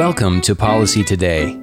Welcome to Policy Today.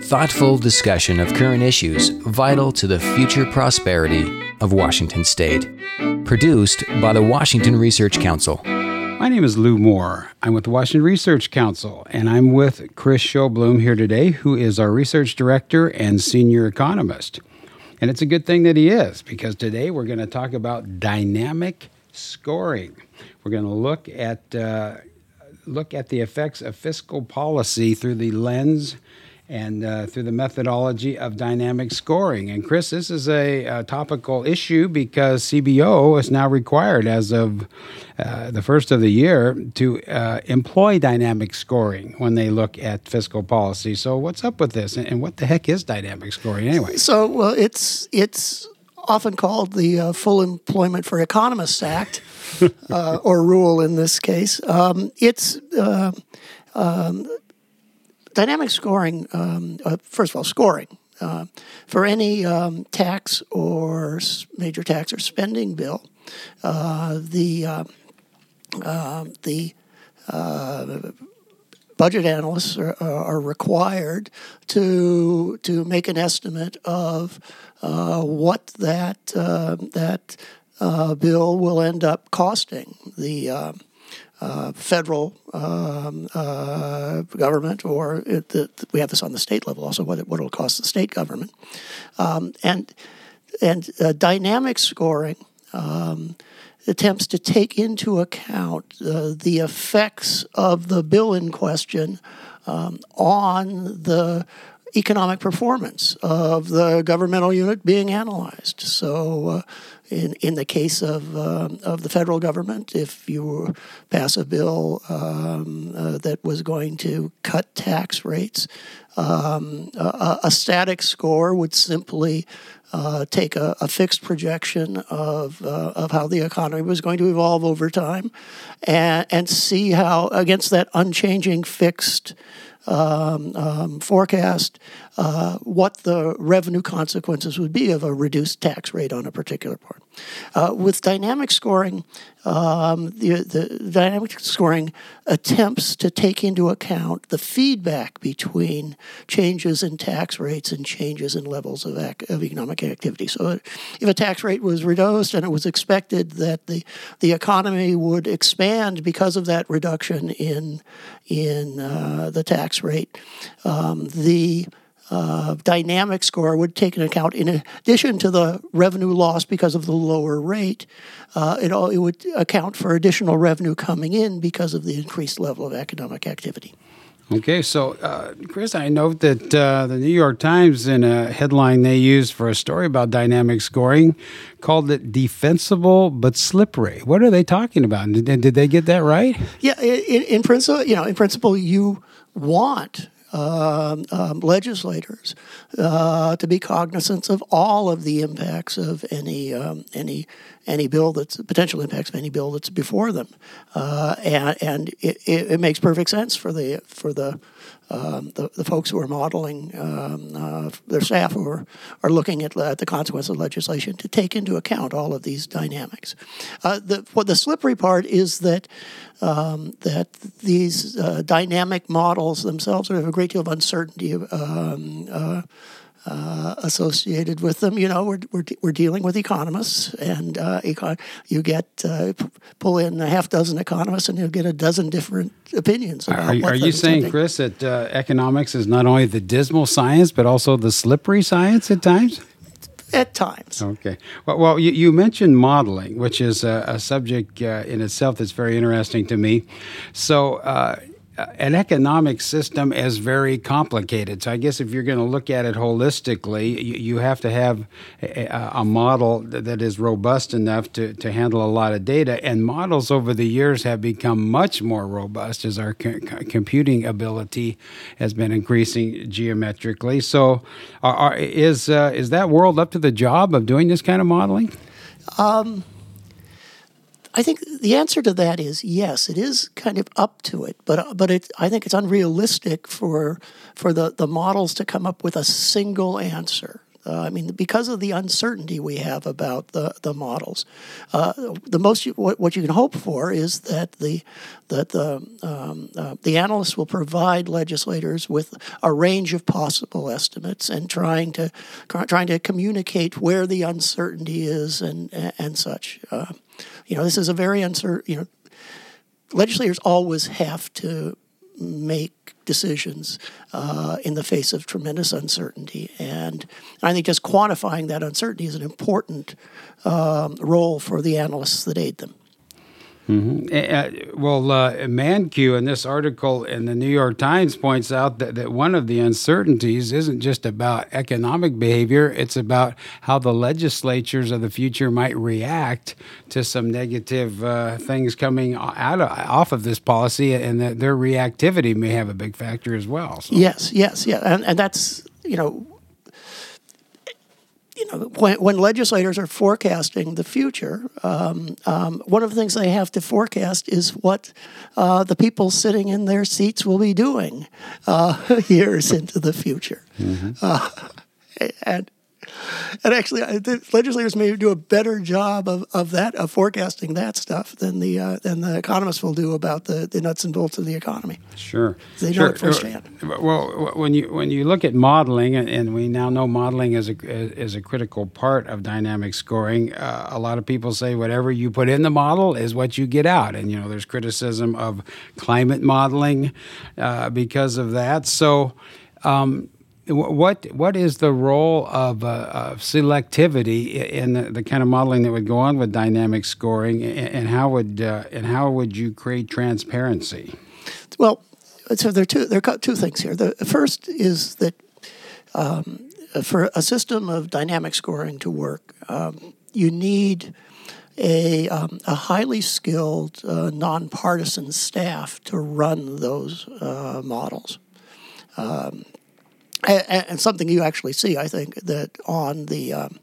Thoughtful discussion of current issues vital to the future prosperity of Washington State. Produced by the Washington Research Council. My name is Lou Moore. I'm with the Washington Research Council, and I'm with Chris Sjoblom here today, who is our research director and senior economist. And it's a good thing that he is, because today we're going to talk about dynamic scoring. We're going to look at uh, look at the effects of fiscal policy through the lens and uh, through the methodology of dynamic scoring. And Chris, this is a, a topical issue because CBO is now required as of uh, the first of the year to uh, employ dynamic scoring when they look at fiscal policy. So, what's up with this, and what the heck is dynamic scoring anyway? So, well, it's it's often called the uh, Full Employment for Economists Act, uh, or rule in this case. Um, it's uh, um, dynamic scoring, um, uh, first of all, scoring. Uh, for any um, tax or major tax or spending bill, uh, the the budget analysts are, are, required to to make an estimate of uh, what that uh, that uh, bill will end up costing the uh, uh, federal um, uh, government, or it, the, we have this on the state level also, what what it will cost the state government, um, and and dynamic scoring. Um, attempts to take into account uh, the effects of the bill in question um, on the economic performance of the governmental unit being analyzed. So, uh, in in the case of uh, of the federal government, if you pass a bill um, uh, that was going to cut tax rates, um, a, a, static score would simply uh, take a, a, fixed projection of uh, of how the economy was going to evolve over time, and and see how against that unchanging fixed um, um, forecast uh, what the revenue consequences would be of a reduced tax rate on a particular part. Uh, with dynamic scoring, um, the, the, dynamic scoring attempts to take into account the feedback between changes in tax rates and changes in levels of, ac- of economic activity. So, if a tax rate was reduced and it was expected that the, the economy would expand because of that reduction in, in uh, the tax rate, um, the uh, dynamic score would take into account, in addition to the revenue loss because of the lower rate, uh, it, all, it would account for additional revenue coming in because of the increased level of economic activity. Okay, so uh, Chris, I note that uh, the New York Times, in a headline they used for a story about dynamic scoring, called it defensible but slippery. What are they talking about? Did, did they get that right? Yeah, in, in principle, you know, in principle, you want uh, um, legislators uh, to be cognizant of all of the impacts of any um, any any bill that's potential impacts of any bill that's before them, uh, and and it, it, makes perfect sense for the for the um, the, the, folks who are modeling um, uh, their staff who are, are looking at, at the consequences of legislation to take into account all of these dynamics. Uh, the, what the slippery part is that um, that these uh, dynamic models themselves have a great deal of uncertainty um, uh, uh, associated with them. You know, we're, we're, we're dealing with economists, and uh, econ- you get uh, p- pull in a half dozen economists, and you'll get a dozen different opinions. Are, are you saying, Chris, that uh, economics is not only the dismal science, but also the slippery science at times? At times. Okay. Well, well you, you mentioned modeling, which is a, a subject uh, in itself that's very interesting to me. So, uh, an economic system is very complicated. So I guess if you're going to look at it holistically, you, you have to have a, a, model that is robust enough to, to handle a lot of data. And models over the years have become much more robust as our co- computing ability has been increasing geometrically. So are, are, is, uh, is that world up to the job of doing this kind of modeling? Um, I think the answer to that is yes. It is kind of up to it, but but it, I think it's unrealistic for for the, the models to come up with a single answer. Uh, I mean, because of the uncertainty we have about the the models, uh, the most you, what, what you can hope for is that the that the um, uh, the analysts will provide legislators with a range of possible estimates and trying to trying to communicate where the uncertainty is and and such. Uh, you know, this is a very uncertain. You know, legislators always have to make decisions uh, in the face of tremendous uncertainty. And I think just quantifying that uncertainty is an important um, role for the analysts that aid them. Mm-hmm. Uh, well, uh, Mankiw in this article in the New York Times points out that, that one of the uncertainties isn't just about economic behavior, it's about how the legislatures of the future might react to some negative uh, things coming out of, off of this policy, and that their reactivity may have a big factor as well. So. Yes, yes, yeah. And, and that's, you know, you know, when, when legislators are forecasting the future, um, um, one of the things they have to forecast is what uh, the people sitting in their seats will be doing uh, years into the future. Mm-hmm. Uh, and and actually, the legislators may do a better job of, of that of forecasting that stuff than the uh, than the economists will do about the, the nuts and bolts of the economy. Sure, they sure. know it firsthand. Well, when you when you look at modeling, and we now know modeling is a is a critical part of dynamic scoring. Uh, a lot of people say whatever you put in the model is what you get out, and you know there's criticism of climate modeling uh, because of that. So. Um, what what is the role of, uh, of selectivity in the, the, kind of modeling that would go on with dynamic scoring, and, how would uh, and how would you create transparency? Well, so there are two there are two things here. The first is that um, for a system of dynamic scoring to work, um, you need a, um, a highly skilled, uh, nonpartisan staff to run those uh, models. And, and, something you actually see, I think, that on the um,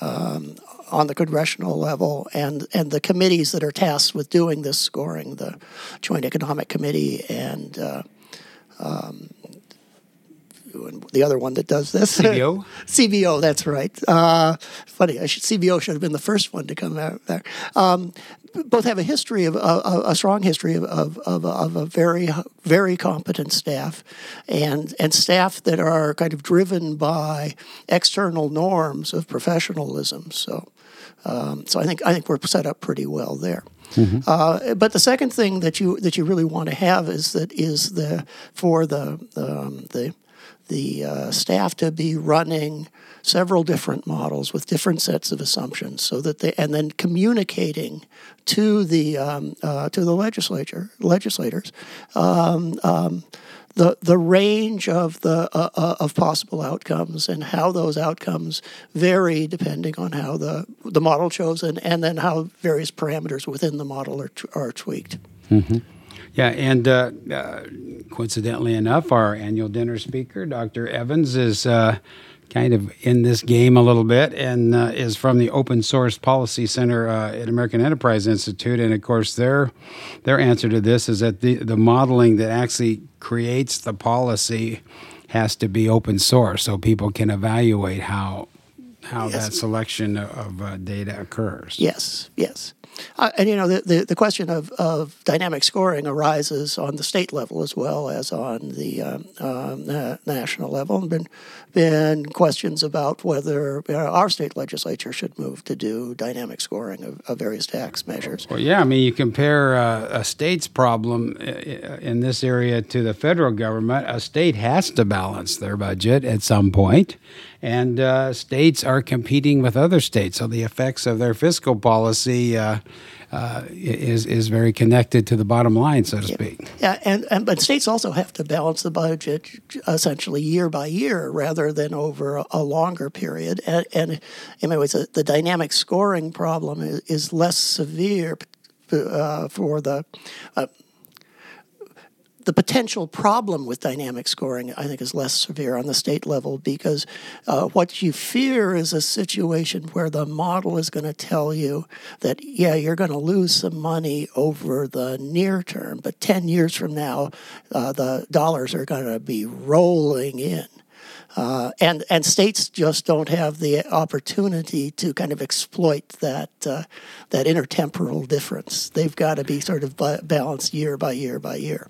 um, on the congressional level and and the committees that are tasked with doing this scoring, the Joint Economic Committee and uh, um, the other one that does this. CBO. CBO, that's right. Uh, funny, should, CBO should have been the first one to come out there. Um, both have a history of a, a strong history of, of, of, of, a very very competent staff, and and staff that are kind of driven by external norms of professionalism. So. Um, so I think I think we're set up pretty well there. Mm-hmm. Uh, but the second thing that you that you really want to have is that is the for the um, the the uh, staff to be running several different models with different sets of assumptions, so that they and then communicating to the um, uh, to the legislature legislators um, um, the the range of the uh, uh, of possible outcomes and how those outcomes vary depending on how the the model chosen and then how various parameters within the model are are tweaked. Mm-hmm. Yeah, and uh, uh, coincidentally enough, our annual dinner speaker, Dr. Evans, is uh, kind of in this game a little bit and uh, is from the Open Source Policy Center uh, at American Enterprise Institute. And of course, their their answer to this is that the the modeling that actually creates the policy has to be open source, so people can evaluate how how yes. that selection of uh, data occurs. Yes, yes. Uh, and you know the, the, the, question of, of dynamic scoring arises on the state level as well as on the um, uh, national level. And been been questions about whether you know, our state legislature should move to do dynamic scoring of, of various tax measures. Well, yeah, I mean you compare uh, a state's problem uh, in this area to the federal government. A state has to balance their budget at some point, and uh, states are competing with other states, so the effects of their fiscal policy uh, uh, is is very connected to the bottom line, so to yeah. speak. Yeah, and, and but states also have to balance the budget essentially year by year rather than over a, longer period. And, and, in many ways, the, the dynamic scoring problem is, is less severe uh, for the uh, the potential problem with dynamic scoring, I think, is less severe on the state level because uh, what you fear is a situation where the model is going to tell you that, yeah, you're going to lose some money over the near term, but 10 years from now, uh, the dollars are going to be rolling in. Uh, and and states just don't have the opportunity to kind of exploit that uh, that intertemporal difference. They've got to be sort of balanced year by year by year.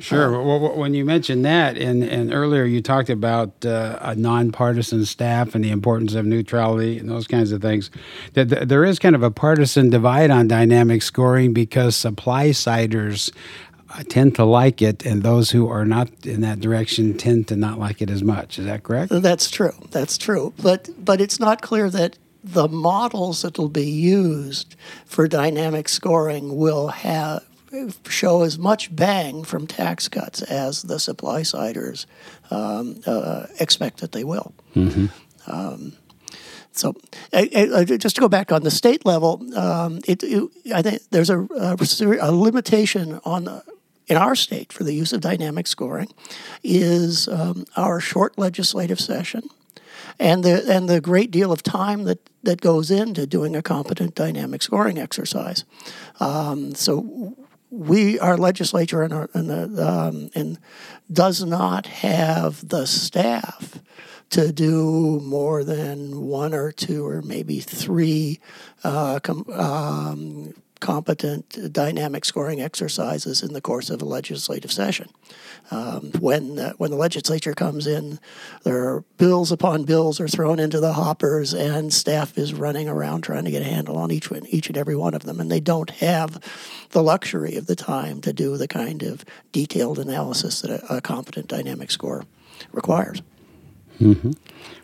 Sure. Uh, well, when you mentioned that, and, and earlier you talked about uh, a nonpartisan staff and the importance of neutrality and those kinds of things, that there is kind of a partisan divide on dynamic scoring because supply siders tend to like it, and those who are not in that direction tend to not like it as much. Is that correct? That's true. That's true. But but it's not clear that the models that will be used for dynamic scoring will have show as much bang from tax cuts as the supply siders um, uh, expect that they will. Mm-hmm. Um, so, just to go back on the state level, um, it, it, I think there's a, a, a limitation on the in our state for the use of dynamic scoring is um, our short legislative session and the and the great deal of time that, that goes into doing a competent dynamic scoring exercise. Um, so we our legislature and, our, and, the, um, and does not have the staff to do more than one or two or maybe three uh, com, um, competent dynamic scoring exercises in the course of a legislative session. Um, when uh, when the legislature comes in, there are bills upon bills are thrown into the hoppers, and staff is running around trying to get a handle on each one, each and every one of them, and they don't have the luxury of the time to do the kind of detailed analysis that a, a competent dynamic score requires. Mm-hmm.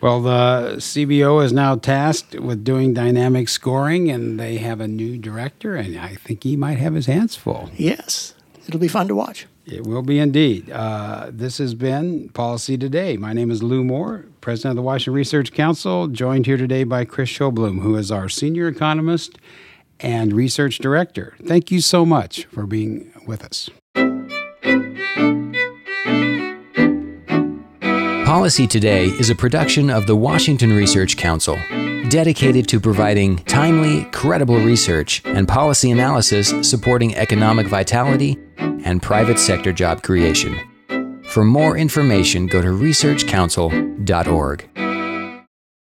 Well, the CBO is now tasked with doing dynamic scoring, and they have a new director, and I think he might have his hands full. Yes, it'll be fun to watch. It will be indeed. Uh, this has been Policy Today. My name is Lou Moore, president of the Washington Research Council, joined here today by Chris Sjoblom, who is our senior economist and research director. Thank you so much for being with us. Policy Today is a production of the Washington Research Council, dedicated to providing timely, credible research and policy analysis supporting economic vitality and private sector job creation. For more information, go to researchcouncil.org.